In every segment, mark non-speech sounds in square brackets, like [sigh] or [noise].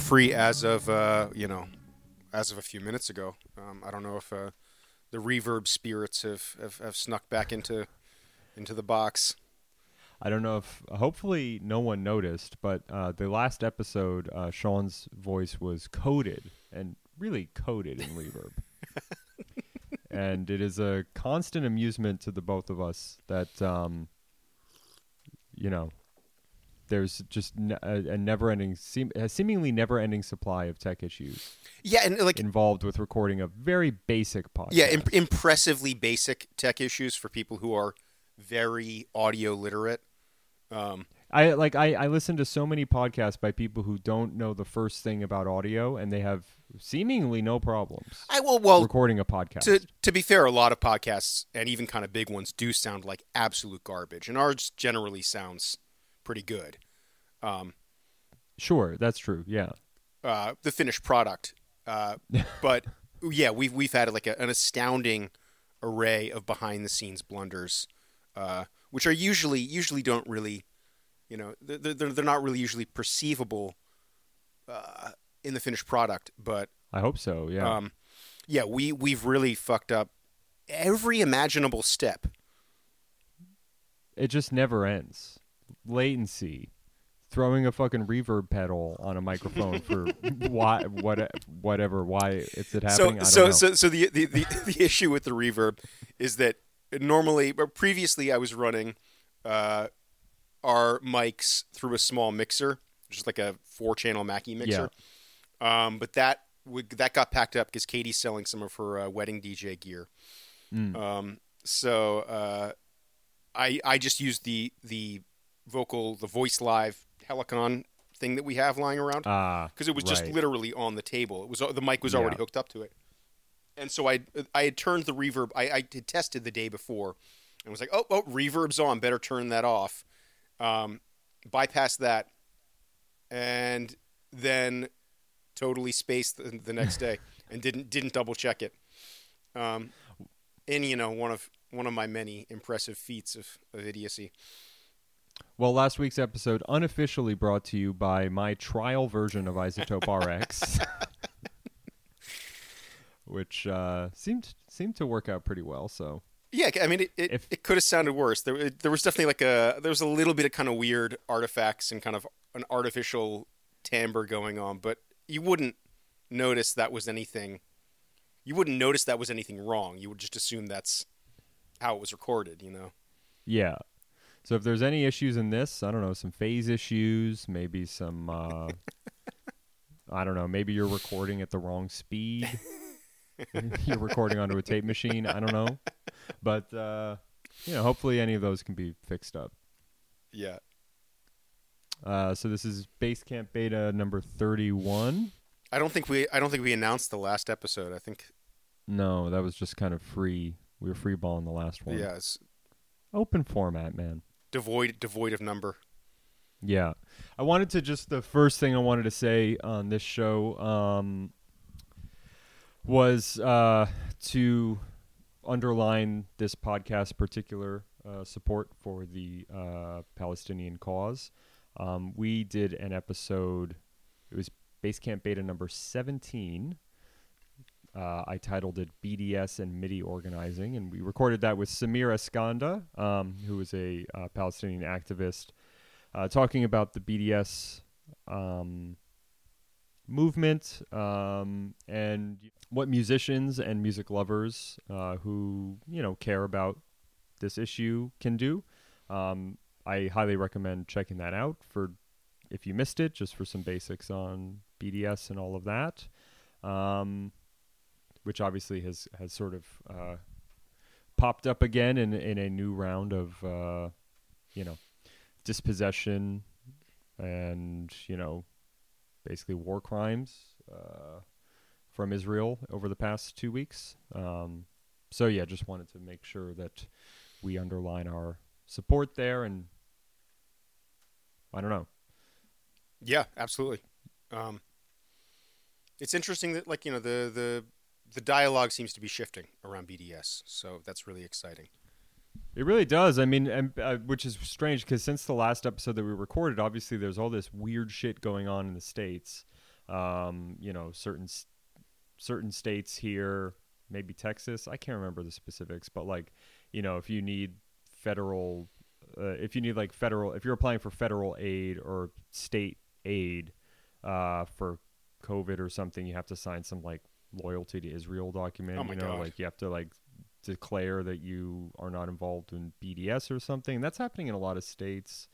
free as of uh, you know, as of a few minutes ago. Um, I don't know if uh, the reverb spirits have, have, have snuck back into into the box. I don't know if. Hopefully, no one noticed, but uh, the last episode, uh, Sean's voice was coded and really coded in reverb. [laughs] and it is a constant amusement to the both of us that, um, you know, there's just a, a never-ending, seem- a seemingly never-ending supply of tech issues Yeah, and like involved with recording a very basic podcast. yeah, imp- impressively basic tech issues for people who are very audio literate. Um, I like I, I listen to so many podcasts by people who don't know the first thing about audio and they have seemingly no problems I will well recording a podcast. to to be fair, a lot of podcasts and even kind of big ones do sound like absolute garbage, and ours generally sounds pretty good. Um, sure, that's true. Yeah. uh, the finished product, uh, [laughs] but yeah, we've we've had like a, an astounding array of behind the scenes blunders, uh, which are usually usually don't really, you know, they're they're, they're not really usually perceivable uh, in the finished product, but I hope so. Yeah. um, yeah, we we've really fucked up every imaginable step. it just never ends. Latency. Throwing a fucking reverb pedal on a microphone for [laughs] why what whatever why it's it happening. I So don't so know. so so the, the the [laughs] the issue with the reverb is that normally or previously I was running uh, our mics through a small mixer, just like a four channel Mackie mixer. Um, but that would, that got packed up because Katie's selling some of her uh, wedding DJ gear. Mm. Um, so uh, I I just used the the vocal the voice live Helicon thing that we have lying around Ah, because it was just literally on the table. It was the mic was already Yeah. hooked up to it, and so I I had turned the reverb. I, I had tested the day before, and was like, oh oh, reverb's on. Better turn that off. Um, bypass that, and then totally spaced the, the next day [laughs] and didn't didn't double check it. Um, and you know one of one of my many impressive feats of, of idiocy. Well, last week's episode unofficially brought to you by my trial version of iZotope [laughs] RX, which uh, seemed seemed to work out pretty well. So Yeah, I mean, it, it, If- it could have sounded worse. There, it- there was definitely like a there was a little bit of kind of weird artifacts and kind of an artificial timbre going on, but you wouldn't notice that was anything. You wouldn't notice that was anything wrong. You would just assume that's how it was recorded. You know. yeah. So if there's any issues in this, I don't know, some phase issues, maybe some. Uh, [laughs] I don't know. Maybe you're recording at the wrong speed. [laughs] you're recording onto a tape machine. I don't know, but uh, you know, hopefully any of those can be fixed up. Yeah. Uh, so this is Basecamp Beta number 31. I don't think we I don't think we announced the last episode. I think No, that was just kind of free. We were free balling the last one. yeah, it's Open format, man. Devoid devoid of number. Yeah. I wanted to just the first thing I wanted to say on this show um, was uh, to underline this podcast's particular uh, support for the uh, Palestinian cause. Um, we did an episode, it was Basecamp Beta number 17. Uh, I titled it BDS and MIDI Organizing, and we recorded that with Samir Eskanda, um, who is a uh, Palestinian activist uh, talking about the BDS um, movement um, and what musicians and music lovers uh, who you know care about this issue can do. Um, I highly recommend checking that out for if you missed it, just for some basics on BDS and all of that, um, which obviously has has sort of uh, popped up again in in a new round of uh, you know dispossession and you know basically war crimes uh, from Israel over the past two weeks. Um, so yeah, just wanted to make sure that we underline our support there, and I don't know. Yeah, absolutely. Um, it's interesting that like you know the the the dialogue seems to be shifting around BDS, so that's really exciting. It really does. I mean, and, uh, which is strange because since the last episode that we recorded, obviously there's all this weird shit going on in the states. Um, you know, certain certain states here, maybe Texas. I can't remember the specifics, but like, you know, if you need federal, uh, if you need like federal, if you're applying for federal aid or state aid uh, for COVID or something, you have to sign some like loyalty to Israel document. Oh you know, God. like you have to like declare that you are not involved in BDS or something. That's happening in a lot of states.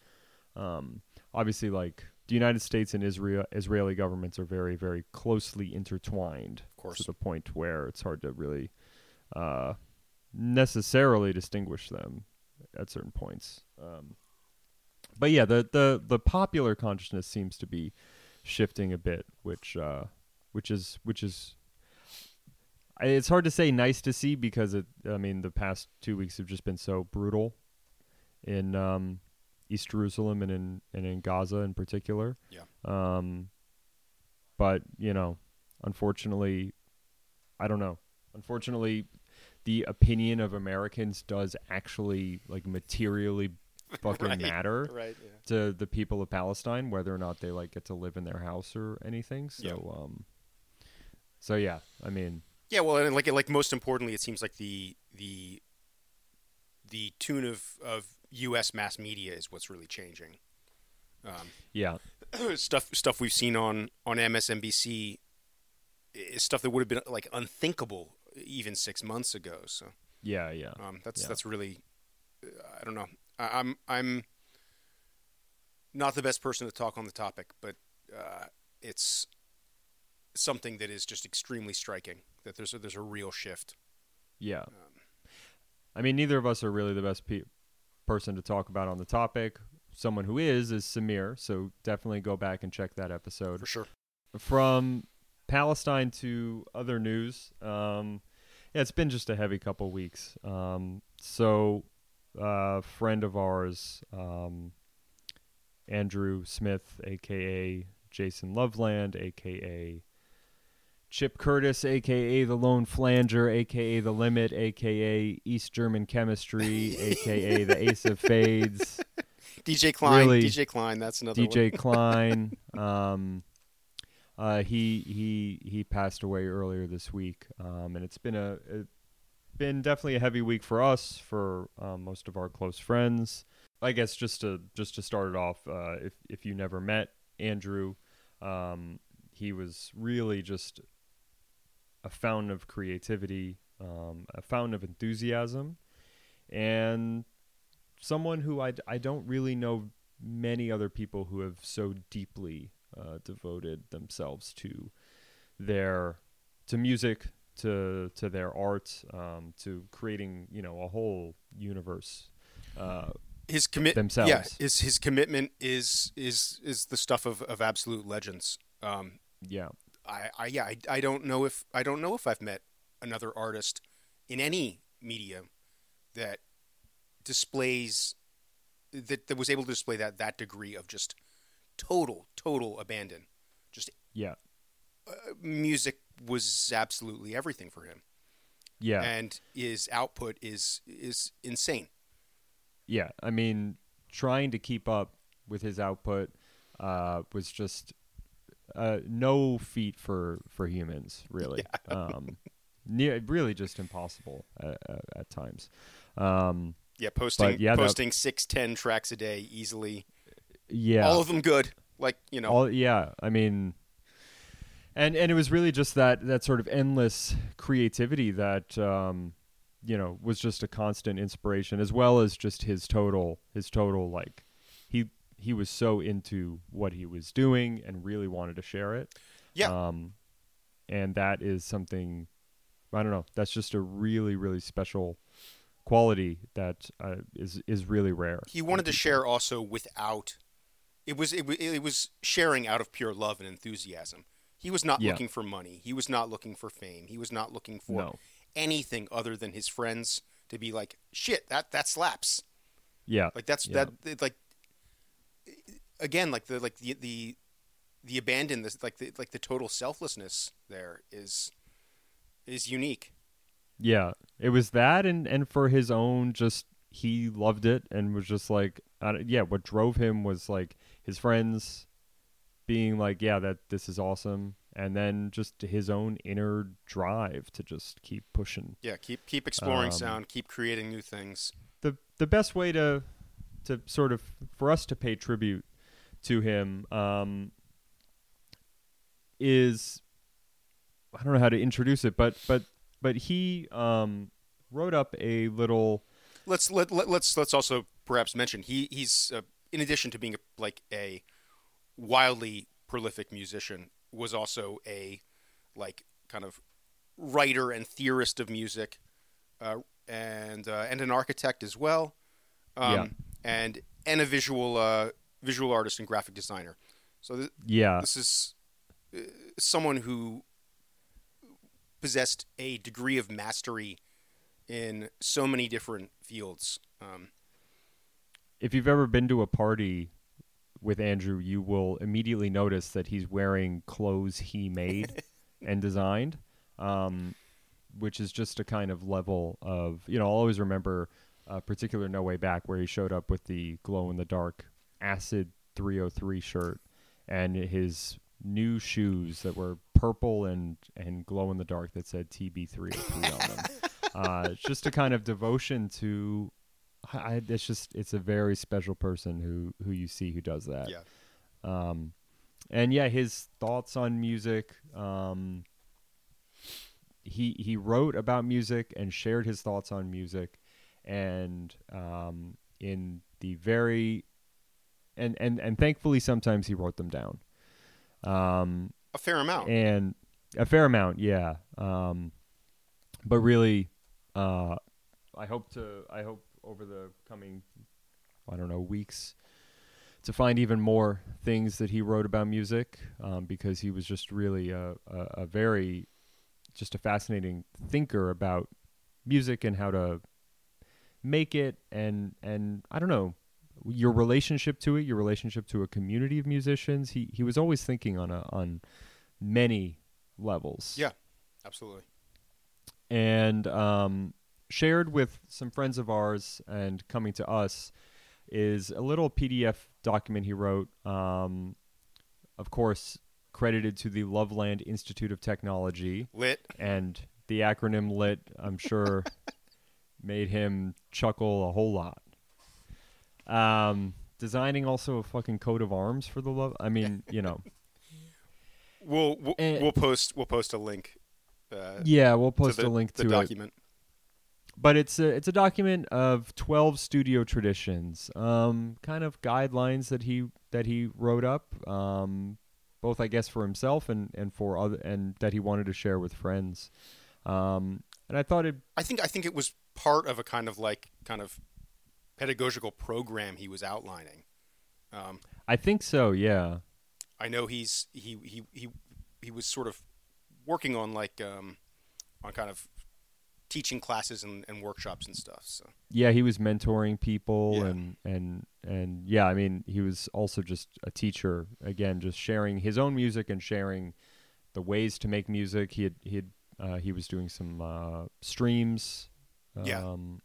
Um, obviously, like the United States and Israel, Israeli governments are very, very closely intertwined. Of course. to the point where it's hard to really uh, necessarily distinguish them at certain points. Um, but yeah, the, the the popular consciousness seems to be shifting a bit, which uh, which is which is it's hard to say nice to see because it I mean the past two weeks have just been so brutal in um, East Jerusalem and in and in Gaza in particular. Yeah. Um, but you know, unfortunately, I don't know. Unfortunately, the opinion of Americans does actually like materially [laughs] fucking Right, matter Right. Yeah. to the people of Palestine, whether or not they like get to live in their house or anything. So, Yeah. um, so yeah, I mean, Yeah, well, and like like most importantly, it seems like the the the tune of of U.S. mass media is what's really changing. Um, yeah, [clears throat] stuff stuff we've seen on on MSNBC is stuff that would have been like unthinkable even six months ago. So yeah, yeah, um, that's Yeah. that's really I don't know. I, I'm I'm not the best person to talk on the topic, but uh, it's something that is just extremely striking. That there's a, there's a real shift. yeah. Um, I mean, neither of us are really the best pe- person to talk about on the topic. Someone who is is Samir, so definitely go back and check that episode. for sure. from Palestine to other news. Um, yeah, it's been just a heavy couple weeks. Um, so, a friend of ours, um, Andrew Smith, aka Jason Loveland, aka Chip Curtis, aka the Lone Flanger, aka the Limit, aka East German Chemistry, [laughs] aka the Ace of Fades. DJ Klein, Really, DJ Klein, that's another one. DJ Klein. [laughs] Um, uh, he he he passed away earlier this week, um, and it's been a, a been definitely a heavy week for us, for um, most of our close friends. I guess just to just to start it off, uh, if if you never met Andrew, um, he was really just a fountain of creativity, um, a fountain of enthusiasm, and someone who I, I don't really know many other people who have so deeply uh, devoted themselves to their to music to to their art um, to creating you know a whole universe uh, his commit themselves. Yeah, his his commitment is is is the stuff of, of absolute legends. Um, yeah I, I yeah I, I don't know if I don't know if I've met another artist in any media that displays that, that was able to display that that degree of just total total abandon. Just yeah uh, music was absolutely everything for him, yeah and his output is is insane. yeah i mean trying to keep up with his output uh, was just uh, no feat for for humans really [laughs] um, near, really just impossible at, at, at times um, Yeah, posting yeah, posting six ten tracks a day easily. yeah All of them good. Like you know, all yeah i mean and and it was really just that that sort of endless creativity that um you know was just a constant inspiration as well as just his total his total like he was so into what he was doing and really wanted to share it Yeah. um and that is something i don't know that's just a really really special quality that uh, is is really rare he wanted to share also without. It was it, it was sharing out of pure love and enthusiasm. He was not Yeah. looking for money. He was not looking for fame. He was not looking for no anything other than his friends to be like, "Shit, that that slaps." yeah Like that's Yeah. that it, like again like the like the the the abandon this like the like the total selflessness there is is unique. Yeah, it was that, and and for his own just he loved it and was just like, yeah. What drove him was like his friends being like, yeah, that this is awesome, and then just his own inner drive to just keep pushing. Yeah, keep keep exploring Um, sound, keep creating new things. the the best way to to sort of for us to pay tribute to him um, is I don't know how to introduce it, but but but he um, wrote up a little Let's let, let let's let's also perhaps mention he he's uh, in addition to being a, like a wildly prolific musician was also a like kind of writer and theorist of music uh, and uh, and an architect as well um, Yeah. And and a visual uh, visual artist and graphic designer so th- yeah this is uh, someone who possessed a degree of mastery in so many different fields. Um, if you've ever been to a party with Andrew, you will immediately notice that he's wearing clothes he made [laughs] and designed, um, which is just a kind of level of you know. I'll always remember a particular No Way Back where he showed up with the glow in the dark acid 303 shirt and his new shoes that were purple and and glow in the dark that said TB303 on them. [laughs] Uh, just a kind of devotion to I- it's just it's a very special person who who you see who does that. yeah, Um, and yeah, his thoughts on music. Um, he he wrote about music and shared his thoughts on music, and um, in the very and and and thankfully sometimes he wrote them down. Um, a fair amount. and a fair amount, yeah. Um, but really, uh, I hope to. I hope over the coming, I don't know, weeks, to find even more things that he wrote about music, um, because he was just really a, a, a very, just a fascinating thinker about music and how to make it, and and I don't know your relationship to it, your relationship to a community of musicians. He he was always thinking on a on many levels. Yeah. Absolutely. And um, shared with some friends of ours and coming to us is a little PDF document he wrote. Um, of course, credited to the Loveland Institute of Technology. Lit. And the acronym LIT, I'm sure, [laughs] made him chuckle a whole lot. Um, designing also a fucking coat of arms for the love. I mean, [laughs] you know. We'll we'll, Eh. we'll post we'll post a link. Uh, Yeah, we'll post the, a link the to it. document. but it's a it's a document of 12 studio traditions um kind of guidelines that he that he wrote up um both i guess for himself and and for other and that he wanted to share with friends um and i thought it I think I think it was part of a kind of like kind of pedagogical program he was outlining. Um, i think so yeah I know he's he he he he was sort of working on like um, on kind of teaching classes and, and workshops and stuff. So yeah he was mentoring people Yeah. and and and yeah i mean he was also just a teacher again just sharing his own music and sharing the ways to make music he had he had uh, he was doing some uh, streams Yeah. um,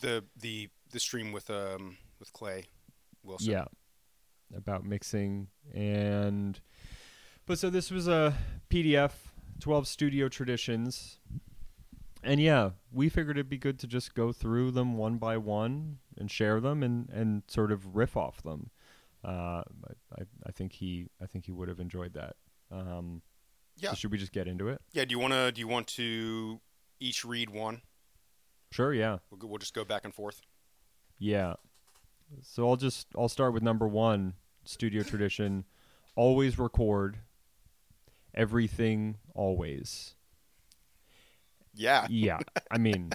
the the the stream with um with Clay Wilson. Yeah, about mixing and but so this was a PDF, twelve studio traditions, and yeah, we figured it'd be good to just go through them one by one and share them and and sort of riff off them. Uh, I, I I think he I think he would have enjoyed that. Um, Yeah. so should we just get into it? Yeah. Do you want to do you want to each read one? Sure. Yeah. We'll, go- we'll just go back and forth. Yeah. So I'll just I'll start with number one studio tradition: always record everything always. Yeah. Yeah, I mean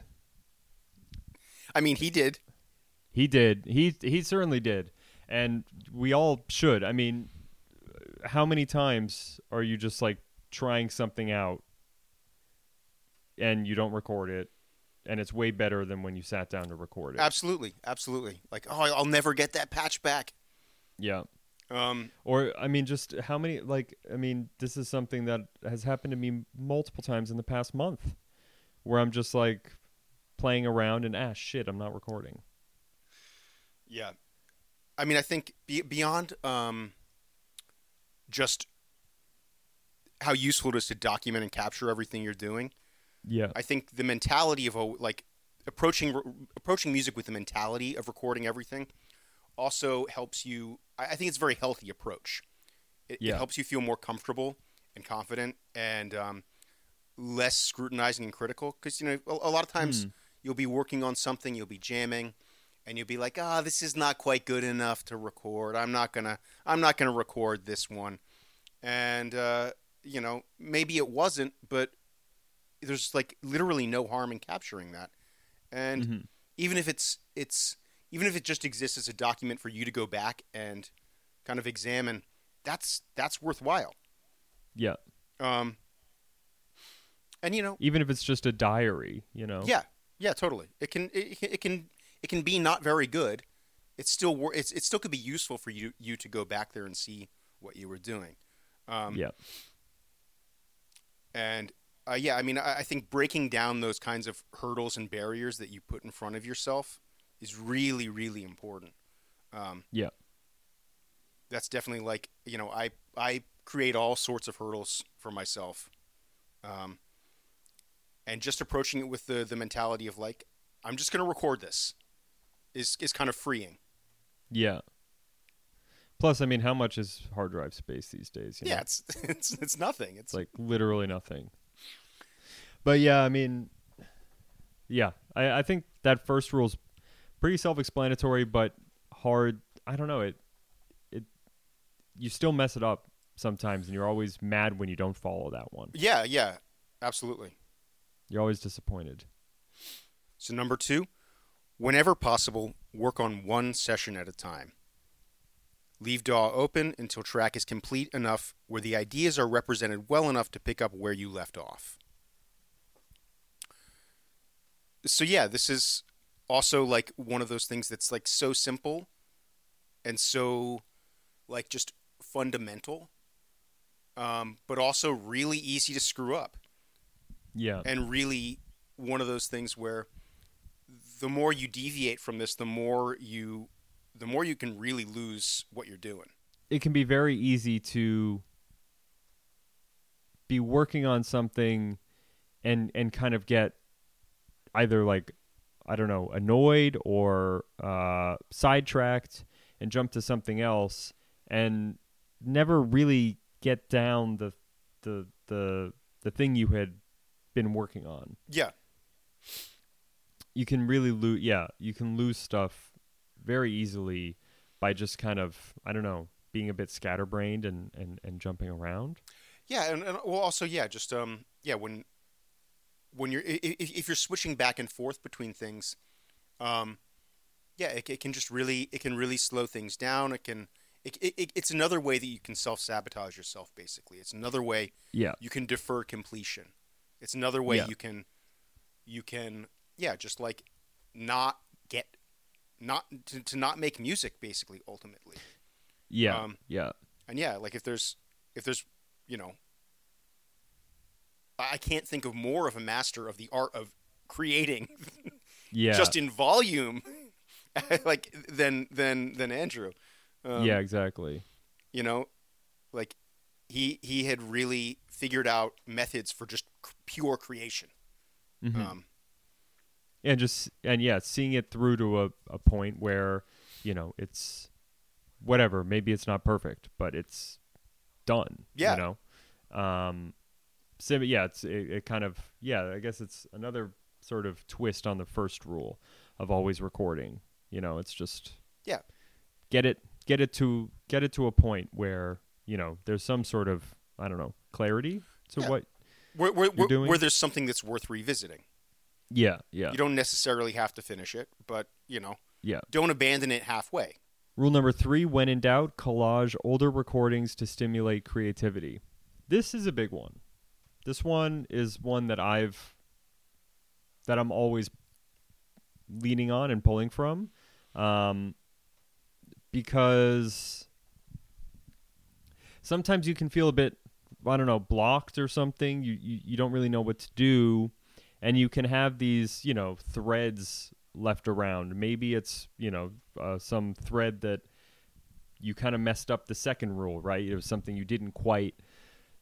[laughs] I mean, he did. he did. He he certainly did, and we all should. I mean, how many times are you just like trying something out and you don't record it, and it's way better than when you sat down to record it? Absolutely. Absolutely. Like, oh, I'll never get that patch back. Yeah. Um, Or I mean, just how many? Like, I mean, this is something that has happened to me multiple times in the past month, where I'm just like playing around and ah shit, I'm not recording. Yeah, I mean, I think be, beyond um, just how useful it is to document and capture everything you're doing. Yeah. I think the mentality of a, like approaching approaching music with the mentality of recording everything also helps you. I, I think it's a very healthy approach. It, Yeah. it helps you feel more comfortable and confident and um, less scrutinizing and critical. Because you know, a, a lot of times Hmm. you'll be working on something, you'll be jamming, and you'll be like, "Ah, this is not quite good enough to record. I'm not gonna, I'm not gonna record this one." And uh, you know, maybe it wasn't, but there's like literally no harm in capturing that. And Mhm. even if it's it's even if it just exists as a document for you to go back and kind of examine, that's that's worthwhile. Yeah. Um, and you know, Even if it's just a diary, you know. yeah, yeah, totally. It can it, can- it can it can be not very good. It's still it's it still could be useful for you you to go back there and see what you were doing. Um, Yeah. And uh, yeah, I mean, I, I think breaking down those kinds of hurdles and barriers that you put in front of yourself is really, really important. Um, Yeah. That's definitely like you know, I I create all sorts of hurdles for myself, um, and just approaching it with the the mentality of like, I'm just going to record this, is is kind of freeing. Yeah. Plus, I mean, how much is hard drive space these days? You Yeah, know? it's [laughs] it's it's nothing. It's like literally nothing. But yeah, I mean, yeah, I, I think that first rule's pretty self-explanatory, but hard. I don't know it. It you still mess it up sometimes, and you're always mad when you don't follow that one. yeah, yeah, absolutely. You're always disappointed. So, number two, whenever possible, work on one session at a time. Leave DAW open until track is complete enough where the ideas are represented well enough to pick up where you left off. So, yeah, this is also like one of those things that's like so simple and so like just fundamental, um, but also really easy to screw up. Yeah, and really one of those things where the more you deviate from this the more you the more you can really lose what you're doing. It can be very easy to be working on something and and kind of get either like I don't know annoyed or uh, sidetracked and jump to something else and never really get down the the the the thing you had been working on. yeah You can really lose yeah, you can lose stuff very easily by just kind of I don't know being a bit scatterbrained and and and jumping around. yeah and, and well also yeah just um yeah when when you're if you're switching back and forth between things um yeah it, it can just really it can really slow things down it can it, it, it's another way that you can self-sabotage yourself basically it's another way Yeah. you can defer completion. It's another way Yeah. you can you can yeah, just like not get not to, to not make music basically ultimately. Yeah. Um, yeah. And yeah, like if there's if there's you know I can't think of more of a master of the art of creating [laughs] Yeah. just in volume [laughs] like than than than Andrew. Um, yeah, exactly. you know like he he had really figured out methods for just pure creation Mhm. um and just and yeah, seeing it through to a, a point where, you know, it's whatever, maybe it's not perfect, but it's done. Yeah. You know? Um so yeah, it's it, it kind of yeah, I guess it's another sort of twist on the first rule of always recording. You know, it's just Yeah. Get it get it to get it to a point where, you know, there's some sort of I don't know, clarity to Yeah. what where where, where, doing- where there's something that's worth revisiting Yeah, yeah. you don't necessarily have to finish it but you know Yeah. don't abandon it halfway Rule number three when in doubt, collage older recordings to stimulate creativity. This is a big one. This one is one that I've, that I'm always leaning on and pulling from. Um, because sometimes you can feel a bit, I don't know, blocked or something. You, you, you don't really know what to do. And you can have these, you know, threads left around. Maybe it's you know uh, some thread that you kind of messed up the second rule, right? It was something you didn't quite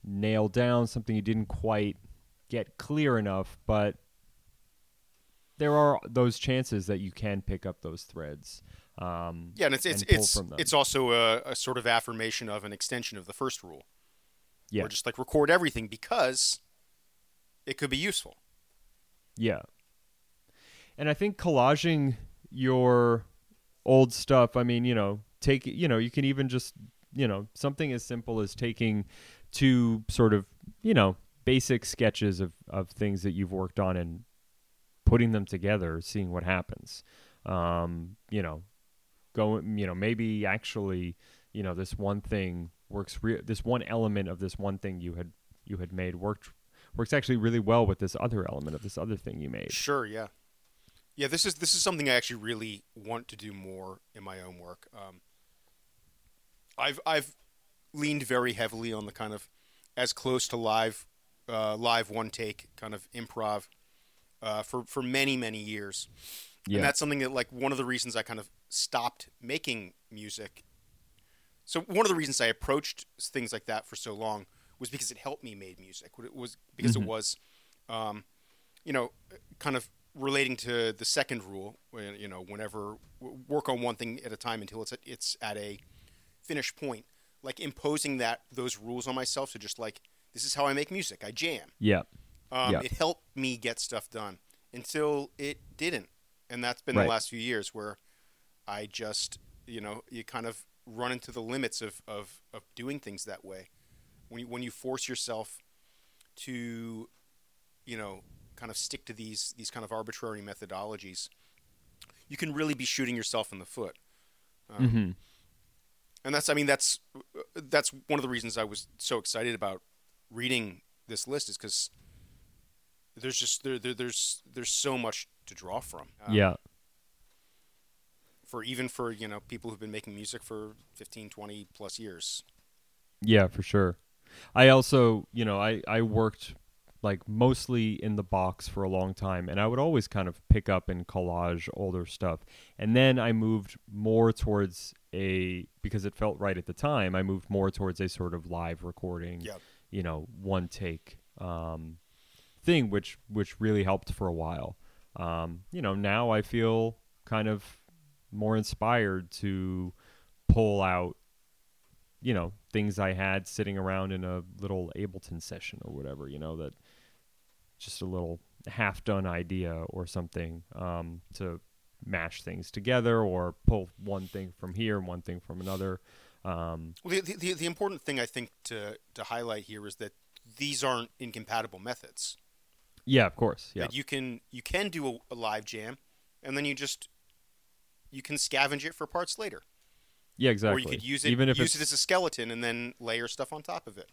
nail down, something you didn't quite get clear enough, but there are those chances that you can pick up those threads. Um, Yeah, and it's it's and it's, it's also a, a sort of affirmation of an extension of the first rule. Yeah. Or just like record everything because it could be useful. Yeah. And I think collaging your old stuff, I mean, you know, take you know, you can even just, you know, something as simple as taking two sort of, you know, basic sketches of of things that you've worked on and putting them together, seeing what happens. Um, you know, going, you know, maybe actually, you know, this one thing works re- this one element of this one thing you had you had made worked works actually really well with this other element of this other thing you made. Sure, yeah. Yeah, this is this is something I actually really want to do more in my own work. Um, I've I've leaned very heavily on the kind of as close to live uh, live one take kind of improv uh, for for many many years. Yeah. And that's something that like one of the reasons I kind of stopped making music. So one of the reasons I approached things like that for so long was because it helped me make music. It was because Mhm. it was, um, you know, kind of relating to the second rule. You know, whenever work on one thing at a time until it's at, it's at a finished point. Like imposing that those rules on myself to just like this is how I make music. I jam. Yeah. Um, Yeah. It helped me get stuff done until it didn't, and that's been Right. the last few years where I just, you know, you kind of run into the limits of, of, of doing things that way. When you when you force yourself to, you know, kind of stick to these these kind of arbitrary methodologies, you can really be shooting yourself in the foot. Um, hmm and that's I mean that's that's one of the reasons I was so excited about reading this list is because there's just there, there there's there's so much to draw from. Um, yeah. For even for you know people who've been making music for 15, 20 plus years. Yeah, for sure. I also, you know, I I worked like mostly in the box for a long time and I would always kind of pick up and collage older stuff. And then I moved more towards a because it felt right at the time, I moved more towards a sort of live recording, Yep. you know, one take um thing which which really helped for a while. Um, you know, now I feel kind of more inspired to pull out you know things I had sitting around in a little Ableton session or whatever, you know that just a little half done idea or something um, to mash things together or pull one thing from here and one thing from another. Um, Well, the, the the important thing I think to to highlight here is that these aren't incompatible methods. yeah, of course. Yeah, That you can you can do a, a live jam, and then you just you can scavenge it for parts later. yeah, exactly. Or you could use it even if use it as a skeleton and then layer stuff on top of it.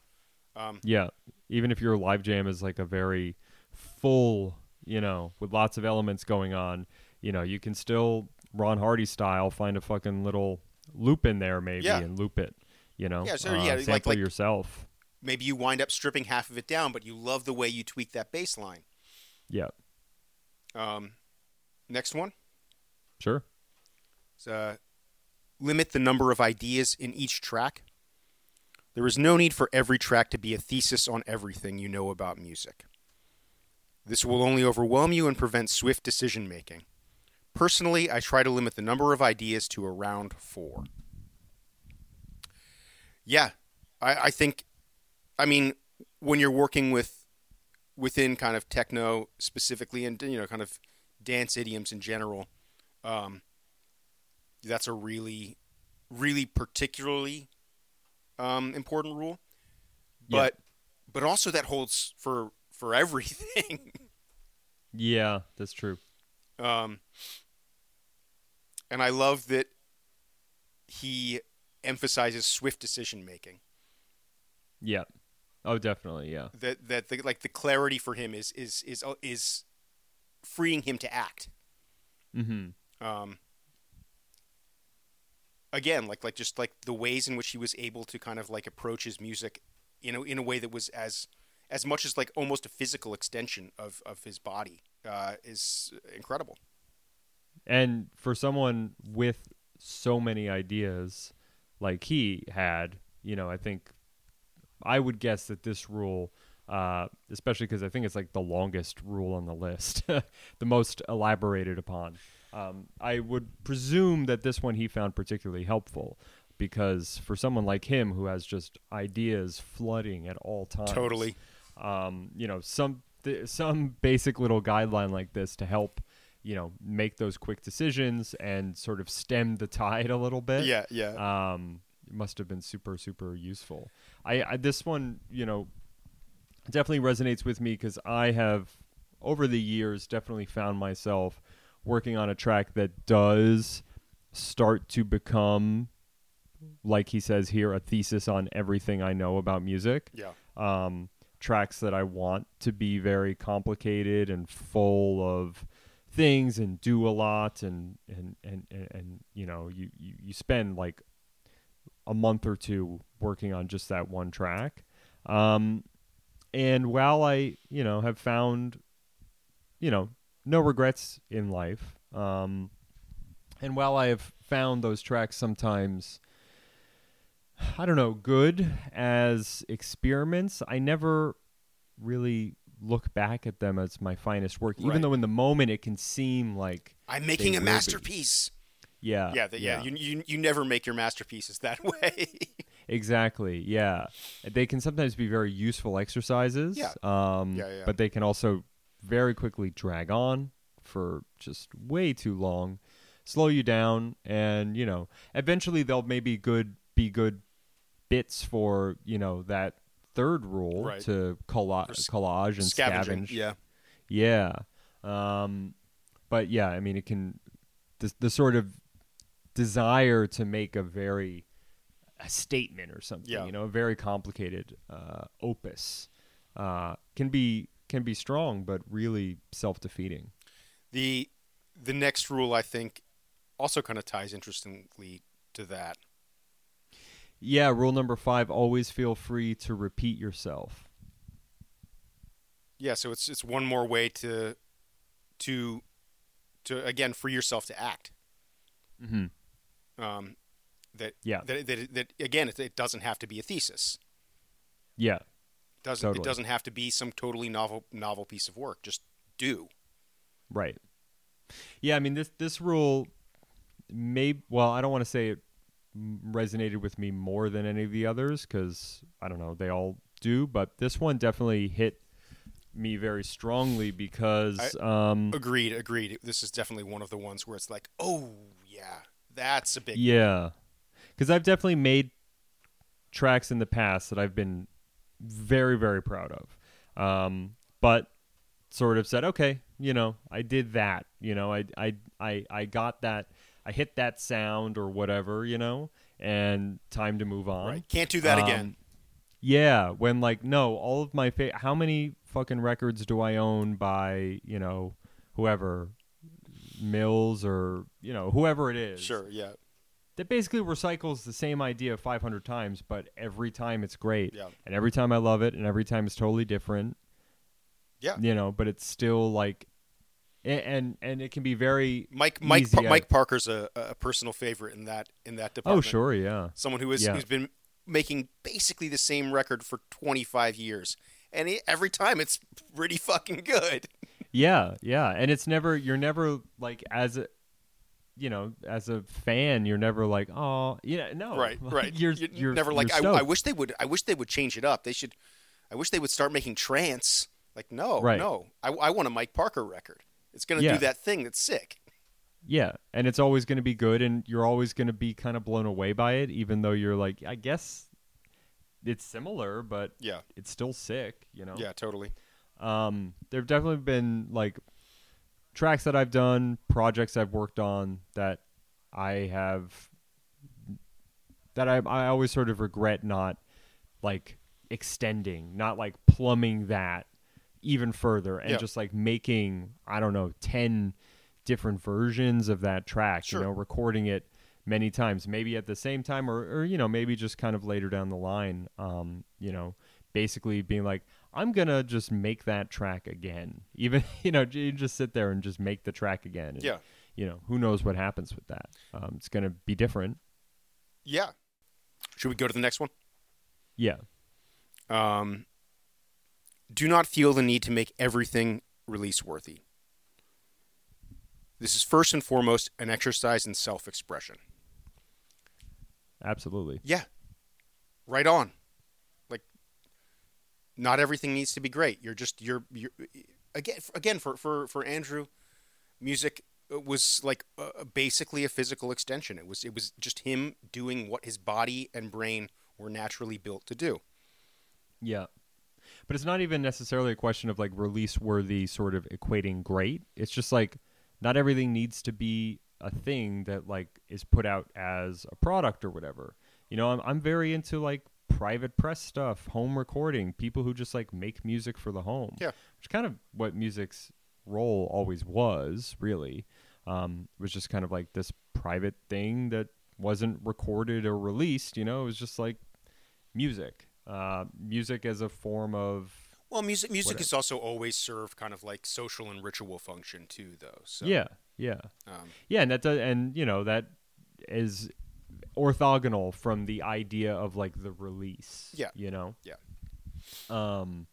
Um, yeah, even if your live jam is like a very full, you know, with lots of elements going on, you know, you can still Ron Hardy style find a fucking little loop in there maybe Yeah. and loop it. You know, Yeah, so, uh, yeah, sample like- yourself. maybe you wind up stripping half of it down, but you love the way you tweak that bass line. Yeah, Um, next one sure. uh, limit the number of ideas in each track. There is no need for every track to be a thesis on everything you know about music. This will only overwhelm you and prevent swift decision making. Personally, I try to limit the number of ideas to around four. Yeah, I, I think, I mean, when you're working with within kind of techno specifically, and you know, kind of dance idioms in general, um, that's a really, really particularly um, important rule. Yeah. But, but also that holds for for everything. [laughs] Yeah, that's true. Um, and I love that he emphasizes swift decision making. Yeah. Oh, definitely. Yeah. That that the, like the clarity for him is is is uh, is freeing him to act. Mm-hmm. Um, again, like like just like the ways in which he was able to kind of like approach his music, you know, in a way that was as as much as like almost a physical extension of of his body uh, is incredible. And for someone with so many ideas like he had, you know, I think I would guess that this rule, uh, especially because I think it's like the longest rule on the list, [laughs] the most elaborated upon. Um, I would presume that this one he found particularly helpful because for someone like him who has just ideas flooding at all times, Totally. um, you know, some th- some basic little guideline like this to help, you know, make those quick decisions and sort of stem the tide a little bit. Yeah, yeah. Um, must have been super super useful. I, I this one, you know, definitely resonates with me because I have over the years definitely found myself working on a track that does start to become like he says here a thesis on everything I know about music yeah. um, tracks that I want to be very complicated and full of things and do a lot and and and and, and you know you, you you spend like a month or two working on just that one track um, and while I you know have found you know no regrets in life um, and while I have found those tracks sometimes I don't know, good as experiments. I never really look back at them as my finest work, even Right. though in the moment it can seem like, I'm making a will be. masterpiece. yeah, yeah, the, yeah. You, you you never make your masterpieces that [laughs] way. exactly, yeah. They can sometimes be very useful exercises, Yeah. um, Yeah, yeah. but they can also very quickly drag on for just way too long, slow you down, and you know, eventually they'll maybe good be good bits for you know that third rule Right. to colla- collage and scavenge. Yeah. Yeah. Um, but yeah, I mean, it can the the sort of desire to make a very a statement or something, Yeah. you know, a very complicated uh, opus uh, can be can be strong, but really self defeating. The the next rule I think also kind of ties interestingly to that. Yeah, rule number five: always feel free to repeat yourself. Yeah, so it's it's one more way to to to again free yourself to act. Mm-hmm. Um, that Yeah. that, that that again it, it doesn't have to be a thesis. Yeah, doesn't Totally. it doesn't have to be some totally novel novel piece of work. Just do. Right. Yeah, I mean this this rule may well, I don't want to say it resonated with me more than any of the others cuz I don't know, they all do, but this one definitely hit me very strongly because um Agreed, agreed. This is definitely one of the ones where it's like, oh yeah, that's a big. yeah. Cuz I've definitely made tracks in the past that I've been very very proud of. Um but sort of said, okay, you know, I did that. You know, I I I I got that. I hit that sound or whatever, you know, and time to move on. Right. Can't do that Um, again. Yeah, when like no, all of my fa- how many fucking records do I own by, you know, whoever Mills or, you know, whoever it is. Sure. Yeah. That basically recycles the same idea 500 times, but every time it's great. Yeah. And every time I love it and every time it's totally different Yeah. you know, but it's still like, and and it can be very. Mike Mike Pa- Mike Parker's a, a personal favorite in that in that oh, department. Oh sure, yeah, Someone who is Yeah. who's been making basically the same record for 25 years, and he, every time it's pretty fucking good. [laughs] yeah, yeah, and it's never you're never like as a, you know, as a fan, you're never like, oh, yeah, no, right. [laughs] Right. You're, You're you're never like you're I, I wish they would. I wish they would change it up. They should. I wish they would start making trance. Like no, Right. no. I, I want a Mike Parker record. It's gonna Yeah. do that thing that's sick. Yeah, and it's always going to be good, and you're always going to be kind of blown away by it, even though you're like, I guess it's similar, but Yeah. it's still sick, you know. Yeah. Totally. Um, there've definitely been like tracks that I've done, projects I've worked on that I have that I I always sort of regret not like extending, not like plumbing that even further and Yeah. just like making I don't know 10 different versions of that track, Sure. you know, recording it many times, maybe at the same time or or you know, maybe just kind of later down the line, um, you know, basically being like I'm going to just make that track again. [laughs] Even, you know, you just sit there and just make the track again. And, Yeah. you know, who knows what happens with that? Um, it's going to be different. Yeah. Should we go to the next one? Yeah. Um, do not feel the need to make everything release worthy. This is first and foremost an exercise in self expression. Absolutely. Yeah. Right on. Like not everything needs to be great. You're just you're you're again again for for for Andrew music was like uh, basically a physical extension. It was it was just him doing what his body and brain were naturally built to do. Yeah. But it's not even necessarily a question of like release worthy sort of equating great. It's just like not everything needs to be a thing that like is put out as a product or whatever. You know, I'm I'm very into like private press stuff, home recording, people who just like make music for the home. Yeah. Which kind of what music's role always was, really. Um, it was just kind of like this private thing that wasn't recorded or released, you know, it was just like music. Uh, music as a form of Well, music music has also always served kind of like social and ritual function too, though. So yeah, yeah. um, Yeah, and that does, and you know that is orthogonal from the idea of like the release. Yeah. you know. Yeah. Um,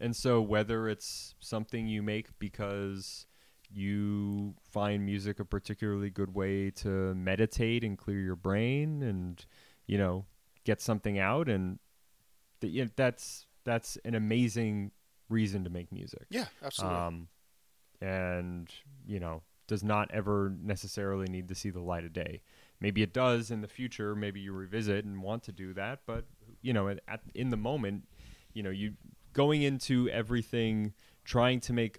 and so whether it's something you make because you find music a particularly good way to meditate and clear your brain, and you know get something out, and th- yeah, that's that's an amazing reason to make music yeah, absolutely. um, and you know does not ever necessarily need to see the light of day. Maybe it does in the future. Maybe you revisit and want to do that, but you know, at, at in the moment, you know, you going into everything trying to make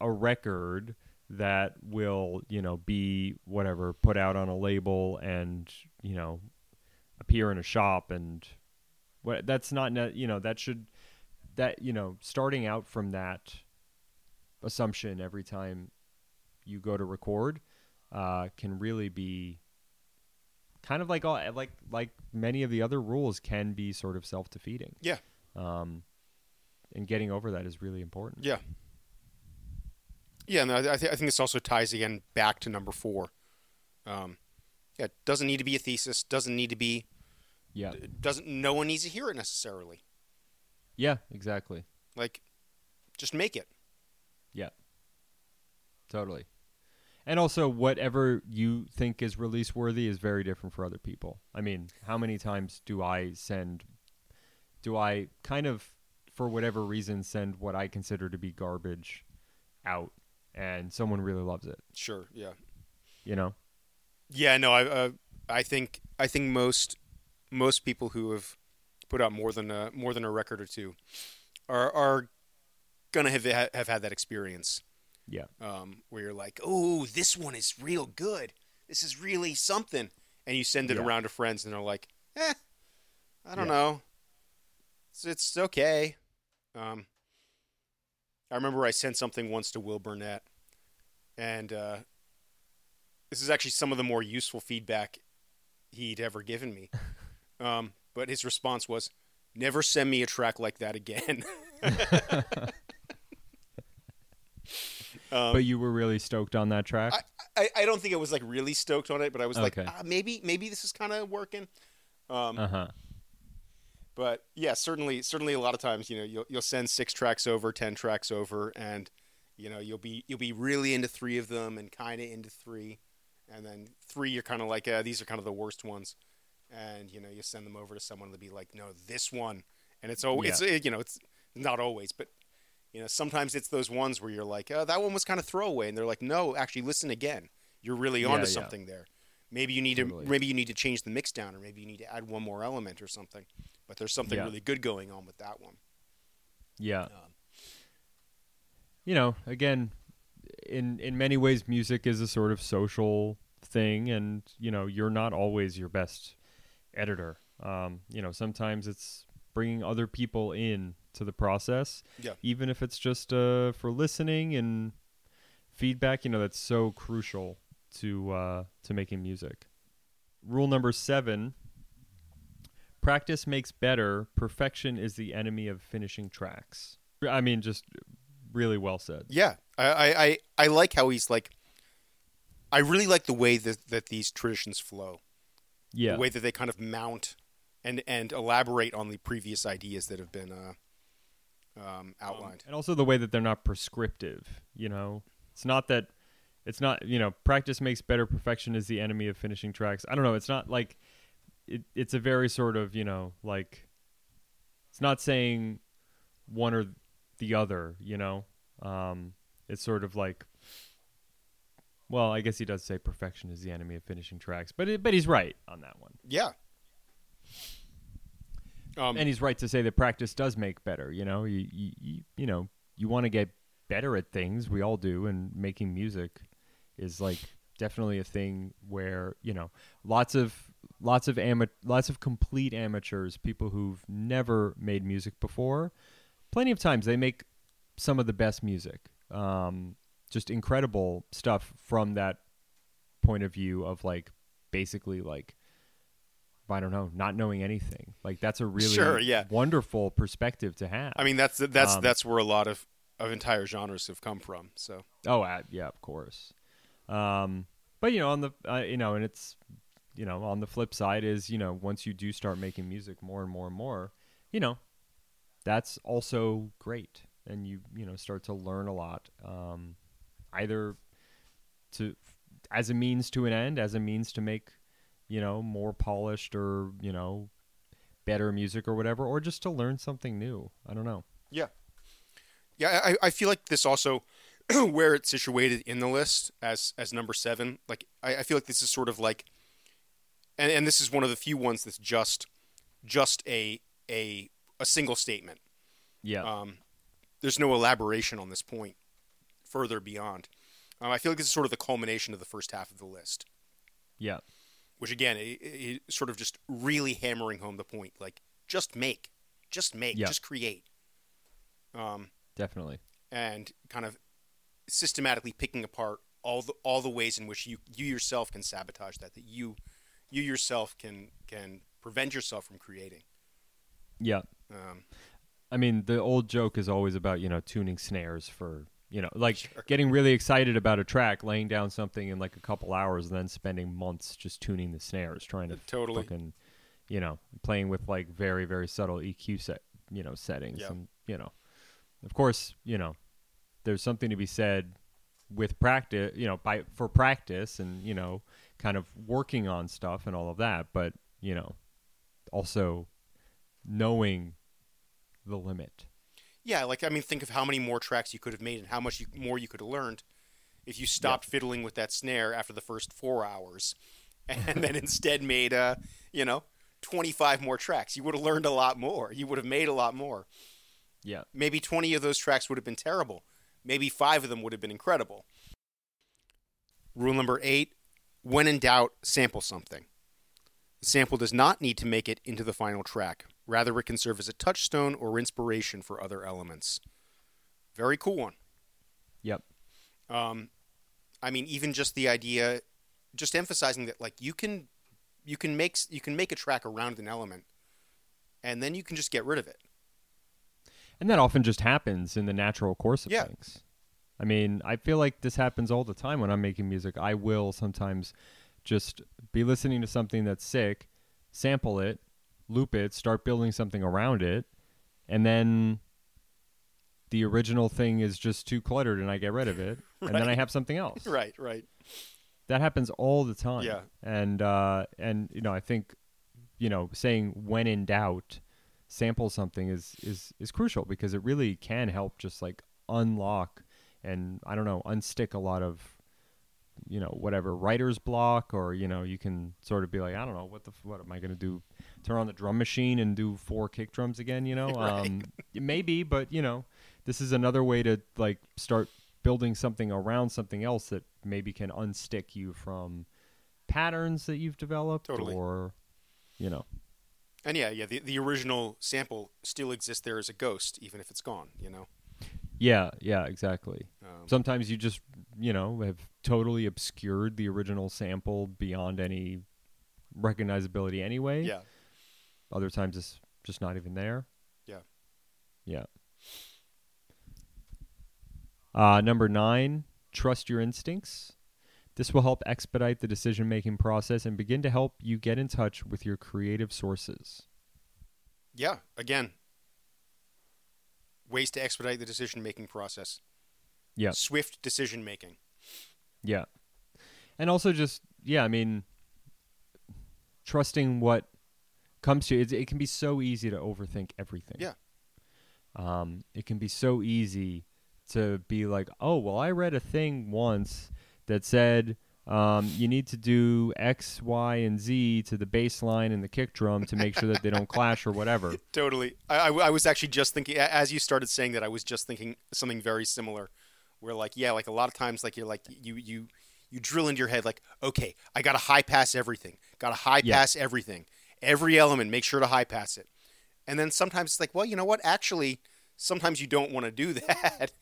a record that will, you know, be whatever put out on a label and you know appear in a shop and what that's not you know that should that you know starting out from that assumption every time you go to record uh, can really be kind of like all like like many of the other rules can be sort of self defeating. Yeah. Um, and getting over that is really important. Yeah. Yeah, and I, I, th- I think this also ties again back to number four. Um, yeah, it doesn't need to be a thesis. Doesn't need to be. Yeah. Doesn't. No one needs to hear it necessarily. Yeah. Exactly. Like, just make it. Yeah. Totally. And also, whatever you think is release worthy is very different for other people. I mean, how many times do I send, do I kind of, for whatever reason, send what I consider to be garbage out and someone really loves it, Sure. Yeah. you know? Yeah. No. I. Uh, I think. I think most most people who have put out more than a more than a record or two are are gonna have have had that experience. Yeah. um, where you're like, "Oh, this one is real good. This is really something," and you send it Yeah. around to friends, and they're like, "Eh, I don't Yeah. know. It's, it's okay." Um, I remember I sent something once to Will Burnett, and uh, this is actually some of the more useful feedback he'd ever given me. [laughs] um, but his response was, "Never send me a track like that again." [laughs] um, but you were really stoked on that track? I, I don't think I was like really stoked on it, but I was like, ah, maybe maybe this is kind of working. Um, Uh huh. but yeah, certainly certainly a lot of times, you know, you'll you'll send six tracks over, ten tracks over, and you know you'll be you'll be really into three of them and kind of into three, and then three you're kind of like, uh, these are kind of the worst ones, and you know you send them over to someone to be like, no, this one, and it's always it's uh, you know it's not always, but you know sometimes it's those ones where you're like, oh, that one was kind of throwaway, and they're like, no, actually listen again, you're really Yeah, onto yeah. something there. Maybe you need Totally. to maybe you need to change the mix down, or maybe you need to add one more element or something. But there's something Yeah. really good going on with that one. Yeah. Um, you know, again, in in many ways, music is a sort of social thing, and you know, you're not always your best editor. Um, you know, sometimes it's bringing other people in to the process, Yeah. even if it's just uh, for listening and feedback. You know, that's so crucial to uh, to making music. Rule number seven. Practice makes better. Perfection is the enemy of finishing tracks. I mean, just really well said. Yeah, I, I, I, I like how he's like I really like the way that, that these traditions flow. Yeah. The way that they kind of mount and and elaborate on the previous ideas that have been uh, um, outlined. and also the way that they're not prescriptive. You know, it's not that it's not you know practice makes better. Perfection is the enemy of finishing tracks. I don't know. It's not like it, it's a very sort of you know like it's not saying one or the other. You know, um, it's sort of like. Well, I guess he does say perfection is the enemy of finishing tracks, but it, but he's right on that one, yeah. Um, and he's right to say that practice does make better. You know, you you, you, you know you want to get better at things. We all do, and making music is like definitely a thing where you know lots of lots of ama- lots of complete amateurs, people who've never made music before. Plenty of times they make some of the best music. Um, just incredible stuff from that point of view of like basically like I don't know, not knowing anything. Like that's a really Sure, yeah. wonderful perspective to have. I mean, that's that's Um, that's where a lot of, of entire genres have come from. So Oh, uh, yeah, of course. Um, but you know, on the uh, you know, and it's you know, on the flip side is you know, once you do start making music more and more and more, you know, that's also great, and you you know start to learn a lot, um, either to as a means to an end, as a means to make you know more polished or you know better music or whatever, or just to learn something new. I don't know. yeah, yeah. I, I feel like this also [clears throat] where it's situated in the list as as number seven. Like I, I feel like this is sort of like, and and this is one of the few ones that's just just a a a single statement. Yeah, Um, there's no elaboration on this point further beyond. Um, I feel like this is sort of the culmination of the first half of the list, yeah, which again, it, it, sort of just really hammering home the point, like just make, just make, Yeah. just create, um, definitely. and kind of systematically picking apart all the all the ways in which you you yourself can sabotage that, that you you yourself can can prevent yourself from creating. Yeah. Um, I mean, the old joke is always about you know tuning snares for you know like Sure. getting really excited about a track, laying down something in like a couple hours, and then spending months just tuning the snares, trying to Totally. fucking you know playing with like very very subtle EQ set you know settings, Yeah. and you know, of course, you know, there's something to be said with practice, you know, by for practice and you know, kind of working on stuff and all of that, but you know, also knowing the limit. Yeah, like I mean, think of how many more tracks you could have made and how much you, more you could have learned if you stopped fiddling with that snare after the first four hours, [laughs] and then instead made, uh, you know, twenty-five more tracks. You would have learned a lot more. You would have made a lot more. Yeah. Maybe twenty of those tracks would have been terrible. Maybe five of them would have been incredible. Rule number eight: When in doubt, sample something. The sample does not need to make it into the final track. Rather, it can serve as a touchstone or inspiration for other elements. Very cool one. Yep. Um, I mean, even just the idea, just emphasizing that like you can, you can make you can make a track around an element, and then you can just get rid of it. And that often just happens in the natural course of Yeah. things. I mean, I feel like this happens all the time when I'm making music. I will sometimes just be listening to something that's sick, sample it, loop it, start building something around it, and then the original thing is just too cluttered and I get rid of it, [laughs] and then I have something else. Right, right. That happens all the time. Yeah. And uh and you know, I think you know, saying when in doubt, sample something is is is crucial because it really can help just like unlock and I don't know, unstick a lot of you know, whatever writer's block or you know, you can sort of be like, I don't know, what the f- what am I going to do? Turn on the drum machine and do four kick drums again, you know? [laughs] Right. Um maybe, but you know, this is another way to like start building something around something else that maybe can unstick you from patterns that you've developed Totally. or you know And yeah, yeah, the, the original sample still exists there as a ghost, even if it's gone. You know. Yeah yeah exactly Um, sometimes you just you know have totally obscured the original sample beyond any recognizability anyway yeah. other times it's just not even there Yeah. yeah uh, number nine trust your instincts This will help expedite the decision making process and begin to help you get in touch with your creative sources. Yeah, again, ways to expedite the decision making process. Yeah. Swift decision making. Yeah. And also just yeah, I mean trusting what comes to you. It, it can be so easy to overthink everything. Yeah. Um it can be so easy to be like, "Oh, well I read a thing once that said um, you need to do X, Y, and Z to the bass line and the kick drum to make sure that they don't clash or whatever. [laughs] Totally. I, I, I was actually just thinking, as you started saying that, I was just thinking something very similar. Where like, yeah, like a lot of times, like you're like you you you drill into your head like, okay, I got to high pass everything, got to high Yeah. pass everything, every element, make sure to high pass it. And then sometimes it's like, well, you know what? Actually, sometimes you don't want to do [laughs] that.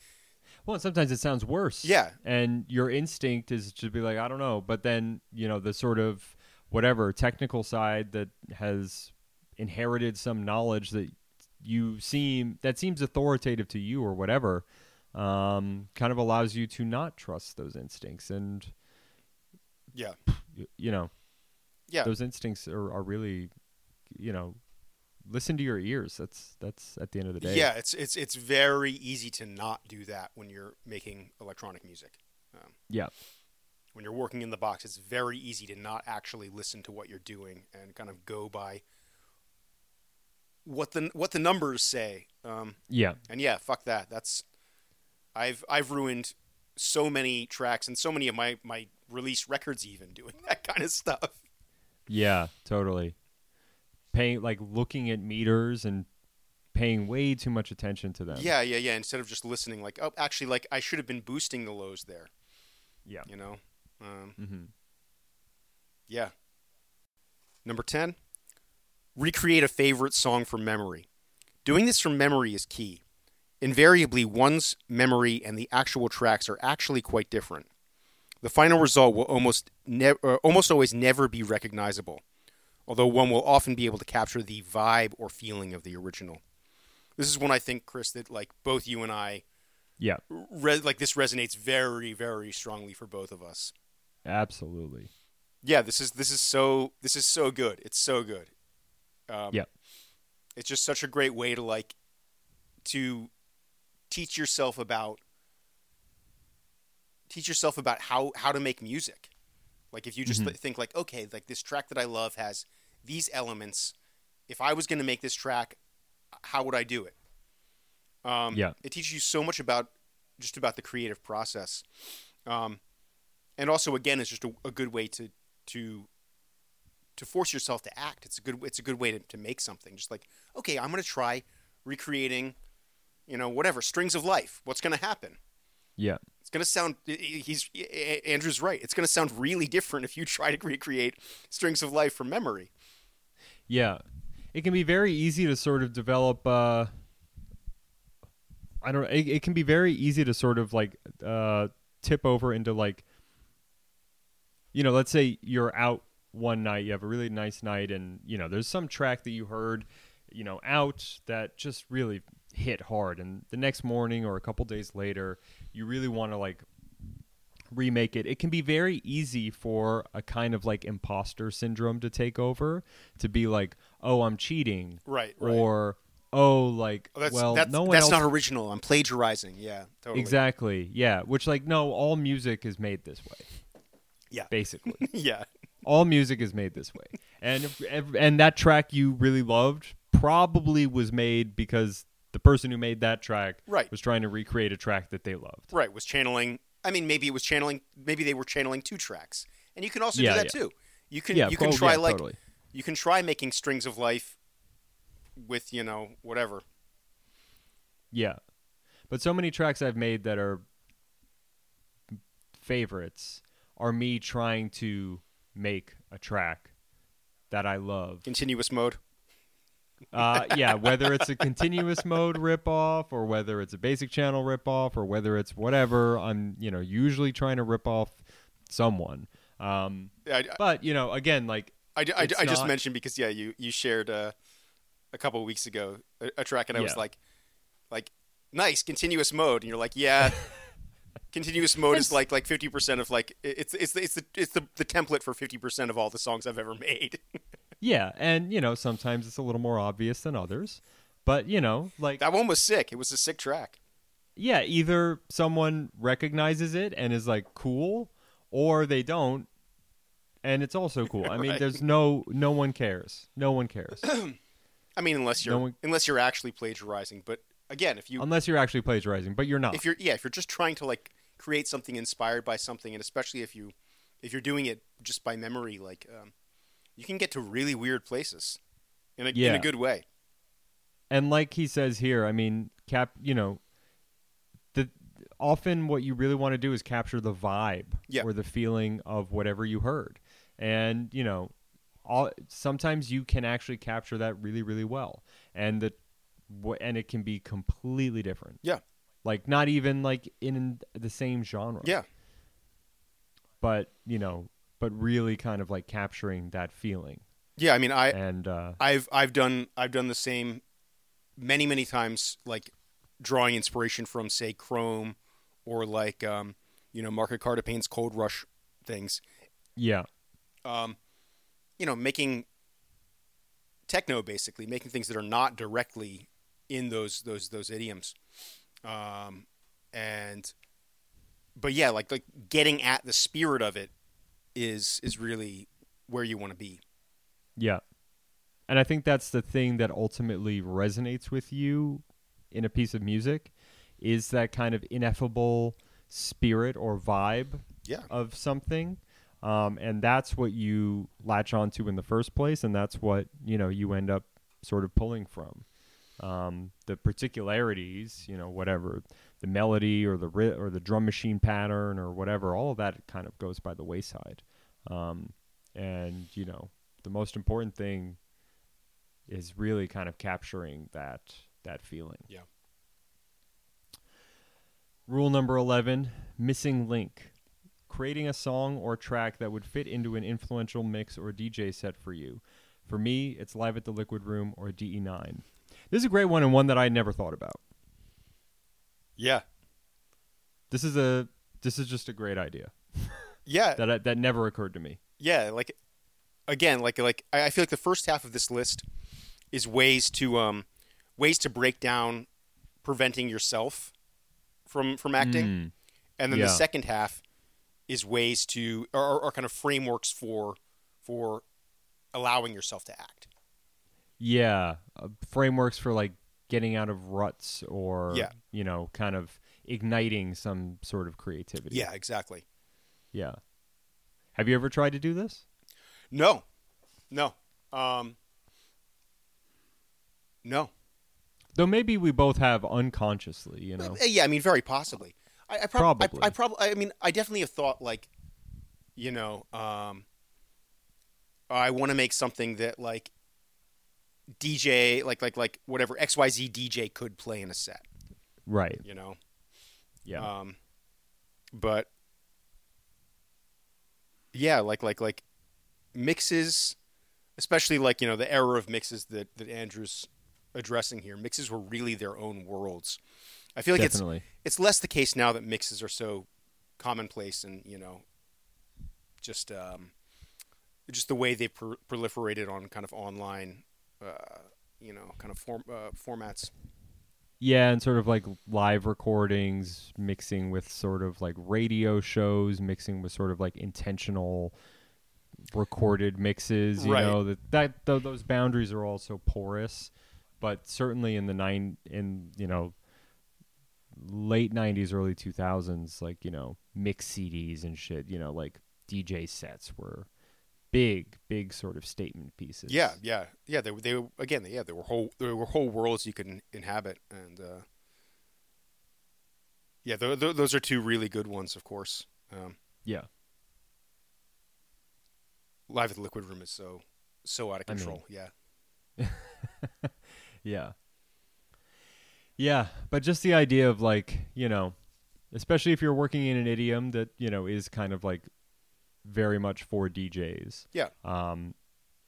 Well, and sometimes it sounds worse. Yeah. And your instinct is to be like, I don't know. But then, you know, the sort of whatever technical side that has inherited some knowledge that you seem, that seems authoritative to you or whatever, um, kind of allows you to not trust those instincts. And, yeah. you know, Yeah. those instincts are, are really, you know, listen to your ears. That's, that's at the end of the day. Yeah, it's it's it's very easy to not do that when you're making electronic music. Um, Yeah. when you're working in the box, it's very easy to not actually listen to what you're doing and kind of go by what the what the numbers say. Um, Yeah. and yeah, fuck that. That's I've I've ruined so many tracks and so many of my my release records even doing [laughs] that kind of stuff. Yeah, totally. Paying like looking at meters and paying way too much attention to them. Yeah, yeah, yeah. Instead of just listening, like, oh, actually, like I should have been boosting the lows there. Yeah. You know. Um, hmm Yeah. Number 10, recreate a favorite song from memory. Doing this from memory is key. Invariably, one's memory and the actual tracks are actually quite different. The final result will almost ne- almost always never be recognizable, although one will often be able to capture the vibe or feeling of the original. This is when I think, Chris, that like both you and I, Yeah, re- like this resonates very, very strongly for both of us. absolutely. yeah this is this is so this is so good it's so good um, Yeah. it's just such a great way to like to teach yourself about teach yourself about how how to make music like if you just Mhm. th- think like okay like this track that i love has these elements if i was going to make this track how would i do it? Um, Yeah. it teaches you so much about just about the creative process. Um, and also again it's just a, a good way to to to force yourself to act. It's a good it's a good way to, to make something. Just like okay i'm going to try recreating you know whatever strings of life. What's going to happen? Yeah, it's going to sound he's andrew's right. It's going to sound really different if you try to recreate strings of life from memory yeah. It can be very easy to sort of develop. Uh, I don't. It, it can be very easy to sort of like uh, tip over into like. You know, let's say you're out one night, you have a really nice night, and you know, there's some track that you heard, you know, out that just really hit hard, and the next morning or a couple days later, you really want to like remake it, it can be very easy for a kind of like imposter syndrome to take over, to be like, "Oh, I'm cheating," right right or "Oh, like, Oh, that's well, that's, no one that's else." not original i'm plagiarizing yeah totally exactly, yeah. Which, like, no, all music is made this way. Yeah. basically, [laughs] yeah all music is made this way, and and that track you really loved probably was made because the person who made that track Right. was trying to recreate a track that they loved. right was channeling i mean maybe it was channeling maybe they were channeling two tracks and you can also Yeah, do that yeah. too you can Yeah, you can try like totally. you can try making strings of life with you know whatever Yeah. But so many tracks I've made that are favorites are me trying to make a track that I love. continuous mode Uh, yeah, whether it's a continuous mode ripoff or whether it's a basic channel ripoff or whether it's whatever, I'm, you know, usually trying to rip off someone. Um, I, but, you know, again, like, I, I, It's I just not- mentioned because yeah you you shared uh, a couple of weeks ago a, a track and I was like like nice continuous mode and you're like yeah [laughs] Continuous mode is like like fifty percent of like it's it's it's the it's the, the template for fifty percent of all the songs I've ever made. [laughs] Yeah, and you know, sometimes it's a little more obvious than others. But, you know, like that one was sick. It was a sick track. yeah, either someone recognizes it and is like cool or they don't and it's also cool. I mean, [laughs] Right. there's no no one cares. No one cares. [clears throat] I mean, unless you're No one- unless you're actually plagiarizing. But again, if you Unless you're actually plagiarizing, but you're not. if you're yeah if you're just trying to like create something inspired by something, and especially if you if you're doing it just by memory, like um, you can get to really weird places in a in a good way. and like he says here, I mean, cap, you know, the often what you really want to do is capture the vibe Yeah. or the feeling of whatever you heard. And, you know, all sometimes you can actually capture that really really well. And the and it can be completely different. Yeah. Like not even like in the same genre. Yeah, But, you know, but really kind of like capturing that feeling. yeah. I mean, I And uh I've I've done I've done the same many many times, like drawing inspiration from say Chrome or like um, you know Market Cardapane's Cold Rush things. yeah. Um, you know, making techno basically, making things that are not directly in those those those idioms. Um, and but yeah, like like getting at the spirit of it is is really where you want to be. Yeah. And I think that's the thing that ultimately resonates with you in a piece of music is that kind of ineffable spirit or vibe Yeah. of something. Um, and that's what you latch onto in the first place, and that's what you know you end up sort of pulling from. Um, the particularities, you know, whatever the melody or the ri- or the drum machine pattern or whatever, all of that kind of goes by the wayside. Um, and you know, the most important thing is really kind of capturing that that feeling. Yeah. Rule number 11, missing link. Creating a song or track that would fit into an influential mix or DJ set for you. For me, it's Live at the Liquid Room or DE9. This is a great one and one that I never thought about. Yeah. This is a this is just a great idea Yeah. that I, that never occurred to me. yeah like again like like I feel like the first half of this list is ways to um ways to break down preventing yourself from from acting Mm, and then yeah. the second half is ways to or, or kind of frameworks for for allowing yourself to act yeah, uh, frameworks for like getting out of ruts or Yeah. you know, kind of igniting some sort of creativity. yeah exactly Yeah. Have you ever tried to do this? no no um no Though maybe we both have unconsciously, you know. Uh, yeah i mean very possibly i, I prob- Probably. I, I probably i mean i definitely have thought like you know um i want to make something that like dj like like like whatever xyz dj could play in a set Right. you know Yeah. Um, but yeah, like like like mixes, especially like you know the era of mixes that that Andrew's addressing here. Mixes were really their own worlds. I feel like Definitely. it's it's less the case now that mixes are so commonplace and you know just um, just the way they pro- proliferated on kind of online, uh, you know, kind of form uh, formats. Yeah, and sort of like live recordings mixing with sort of like radio shows, mixing with sort of like intentional recorded mixes. You Right. know that that th- those boundaries are all so porous, but certainly in the nine in you know late '90s, early 2000s, like you know mix CDs and shit. You know, like DJ sets were big, big sort of statement pieces. Yeah, yeah, yeah. They, they again, yeah, there were whole there were whole worlds you could inhabit, and uh, yeah, th- th- those are two really good ones, of course. Um, yeah. Live at the Liquid Room is so so out of I mean- control. yeah, [laughs] Yeah. Yeah, but just the idea of like, you know, especially if you're working in an idiom that, you know, is kind of like very much for DJs. yeah, Um,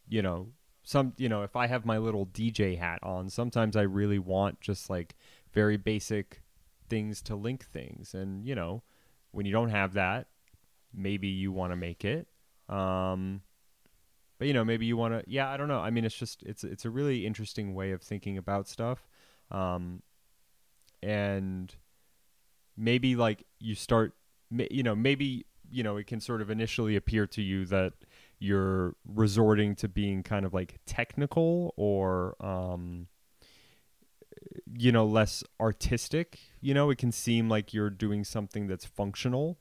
you know, some, you know, if I have my little DJ hat on, sometimes I really want just like very basic things to link things and, you know, when you don't have that, maybe you want to make it. Um, but you know, maybe you want to. Yeah, I don't know. I mean, it's just it's it's a really interesting way of thinking about stuff, um, and maybe like you start, you know, maybe you know it can sort of initially appear to you that you're resorting to being kind of like technical or um, you know less artistic. You know it can seem like you're doing something that's functional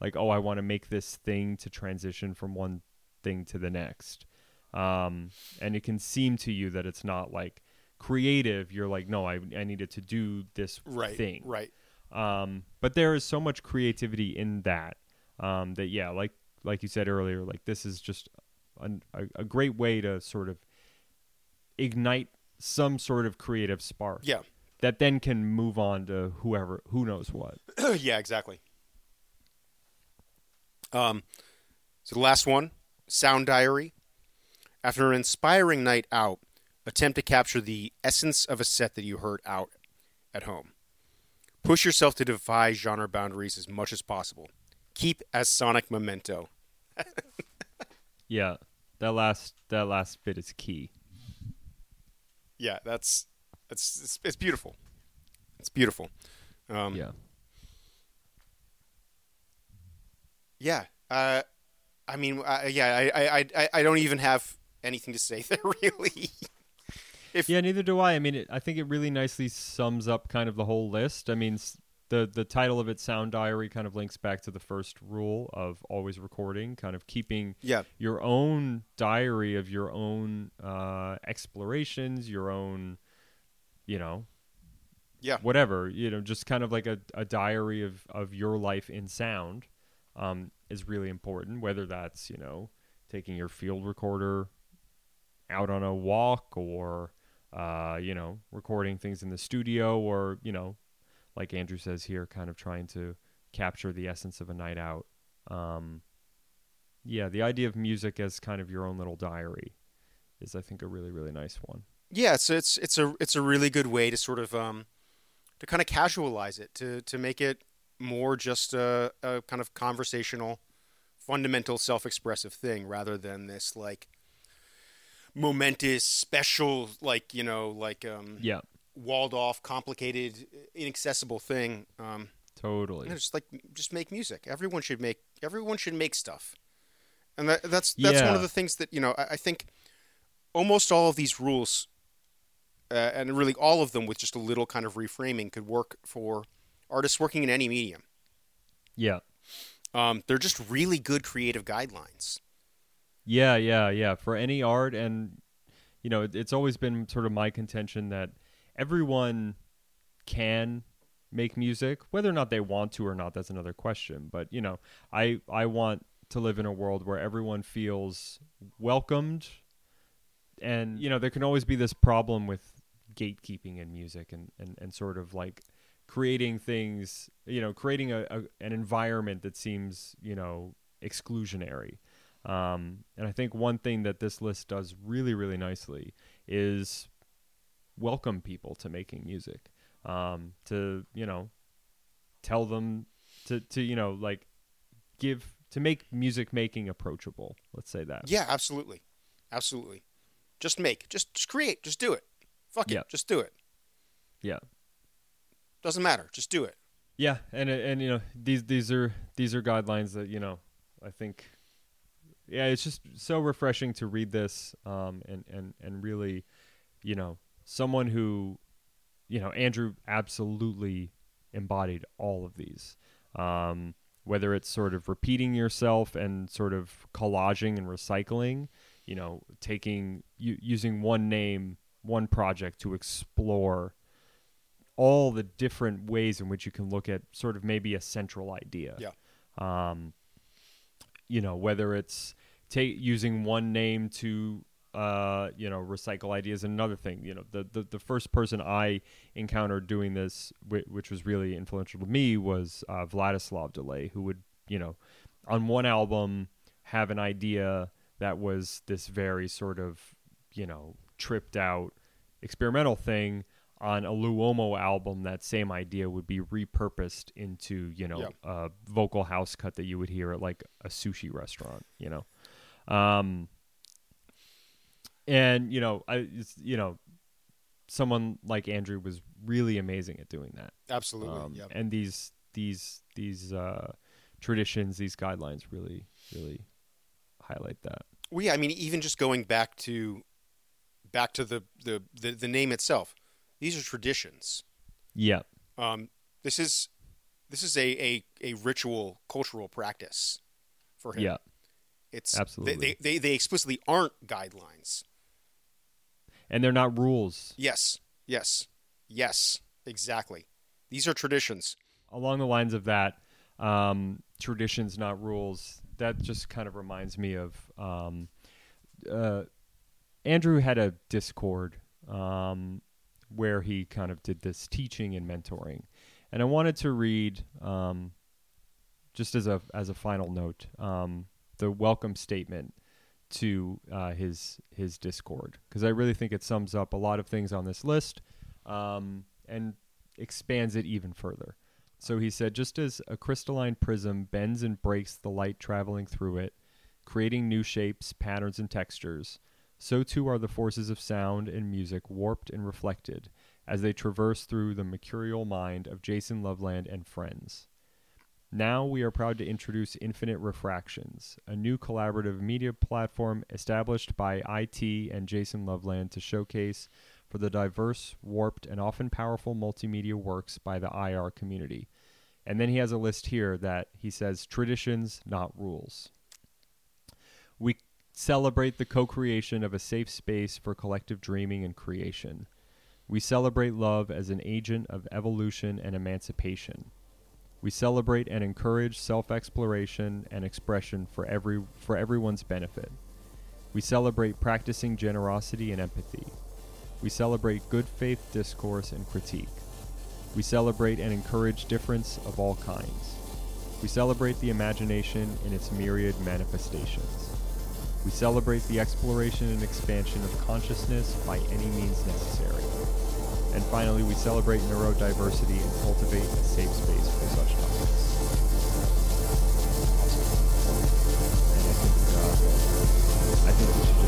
like oh i want to make this thing to transition from one thing to the next. Um, and it can seem to you that it's not like creative. You're like no i, I needed to do this right, thing. right. um, but there is so much creativity in that um, that yeah like like you said earlier like this is just an, a, a great way to sort of ignite some sort of creative spark Yeah, that then can move on to whoever who knows what [clears throat] yeah, exactly. Um, so the last one, sound diary. After an inspiring night out, attempt to capture the essence of a set that you heard out at home. Push yourself to defy genre boundaries as much as possible. Keep as sonic memento. yeah that last that last bit is key Yeah, that's it's it's, it's beautiful. It's beautiful. Um, yeah Yeah. Uh, I mean, uh, yeah, I, I, I, I don't even have anything to say [laughs] there, really. if Yeah, neither do I. I mean, it, I think it really nicely sums up kind of the whole list. I mean, the the title of it, Sound Diary, kind of links back to the first rule of always recording, kind of keeping yeah, your own diary of your own uh, explorations, your own, you know, Yeah. whatever, you know, just kind of like a, a diary of, of your life in sound um, is really important, whether that's, you know, taking your field recorder out on a walk or, uh, you know, recording things in the studio or, you know, like Andrew says here, kind of trying to capture the essence of a night out. Um, yeah, the idea of music as kind of your own little diary is, I think, a really, really nice one. yeah. It's it's it's a it's a really good way to sort of um, to kind of casualize it to to make it more just a, a kind of conversational, fundamental, self-expressive thing rather than this like momentous, special, like you know, like um, Yeah, walled off, complicated, inaccessible thing. Um, totally. you know, just like just make music. Everyone should make everyone should make stuff, and that, that's that's one of the things that you know. I, I think almost all of these rules, uh, and really all of them, with just a little kind of reframing, could work for artists working in any medium. Yeah. Um, they're just really good creative guidelines. Yeah, yeah, yeah. For any art, and you know, it, it's always been sort of my contention that everyone can make music, whether or not they want to or not. That's another question. But you know, I I want to live in a world where everyone feels welcomed, and you know, there can always be this problem with gatekeeping in music and and, and sort of like creating things you know creating a, a an environment that seems you know exclusionary um, and I think one thing that this list does really, really nicely is welcome people to making music. Um, to you know, tell them to to you know like give to make music making approachable. Let's say that. Yeah, absolutely, absolutely. Just make, just just create, just do it. Fuck Yeah. just do it. Yeah. Doesn't matter, just do it. Yeah, and and you know these these are these are guidelines that you know I think yeah it's just so refreshing to read this um and and and really you know someone who you know Andrew absolutely embodied all of these um whether it's sort of repeating yourself and sort of collaging and recycling you know taking u- using one name one project to explore all the different ways in which you can look at sort of maybe a central idea. Yeah. Um, you know, whether it's ta- using one name to, uh, you know, recycle ideas. And another thing, you know, the, the, the first person I encountered doing this, whi- which was really influential to me, was uh, Vladislav Delay, who would, you know, on one album have an idea that was this very sort of, you know, tripped out experimental thing on a Luomo album, that same idea would be repurposed into you know a vocal house cut that you would hear at like a sushi restaurant. You know, um, and you know, I you know, someone like Andrew was really amazing at doing that. Absolutely. Um, yeah. And these these these uh, traditions, these guidelines, really really highlight that. Well, yeah, I mean, even just going back to back to the the the, the name itself, these are traditions. Yeah. Um, this is this is a, a, a ritual cultural practice for him. Yeah. It's Absolutely. They, they, they explicitly aren't guidelines. And they're not rules. Yes. Yes. Yes. Exactly. These are traditions. Along the lines of that, um, traditions, not rules. That just kind of reminds me of um, uh, Andrew had a Discord um, where he kind of did this teaching and mentoring, and I wanted to read um, just as a as a final note um, the welcome statement to uh, his his Discord because I really think it sums up a lot of things on this list um, and expands it even further. So he said, just as a crystalline prism bends and breaks the light traveling through it, creating new shapes, patterns, and textures, so too are the forces of sound and music warped and reflected as they traverse through the mercurial mind of Jason Loveland and friends. Now we are proud to introduce Infinite Refractions, a new collaborative media platform established by IT and Jason Loveland to showcase for the diverse, warped, and often powerful multimedia works by the IR community. And then he has a list here that he says traditions, not rules. We celebrate the co creation of a safe space for collective dreaming and creation. We celebrate love as an agent of evolution and emancipation. We celebrate and encourage self exploration and expression for, every, for everyone's benefit. We celebrate practicing generosity and empathy. We celebrate good faith discourse and critique. We celebrate and encourage difference of all kinds. We celebrate the imagination in its myriad manifestations. We celebrate the exploration and expansion of consciousness by any means necessary. And finally, we celebrate neurodiversity and cultivate a safe space for such topics. And I think, uh, I think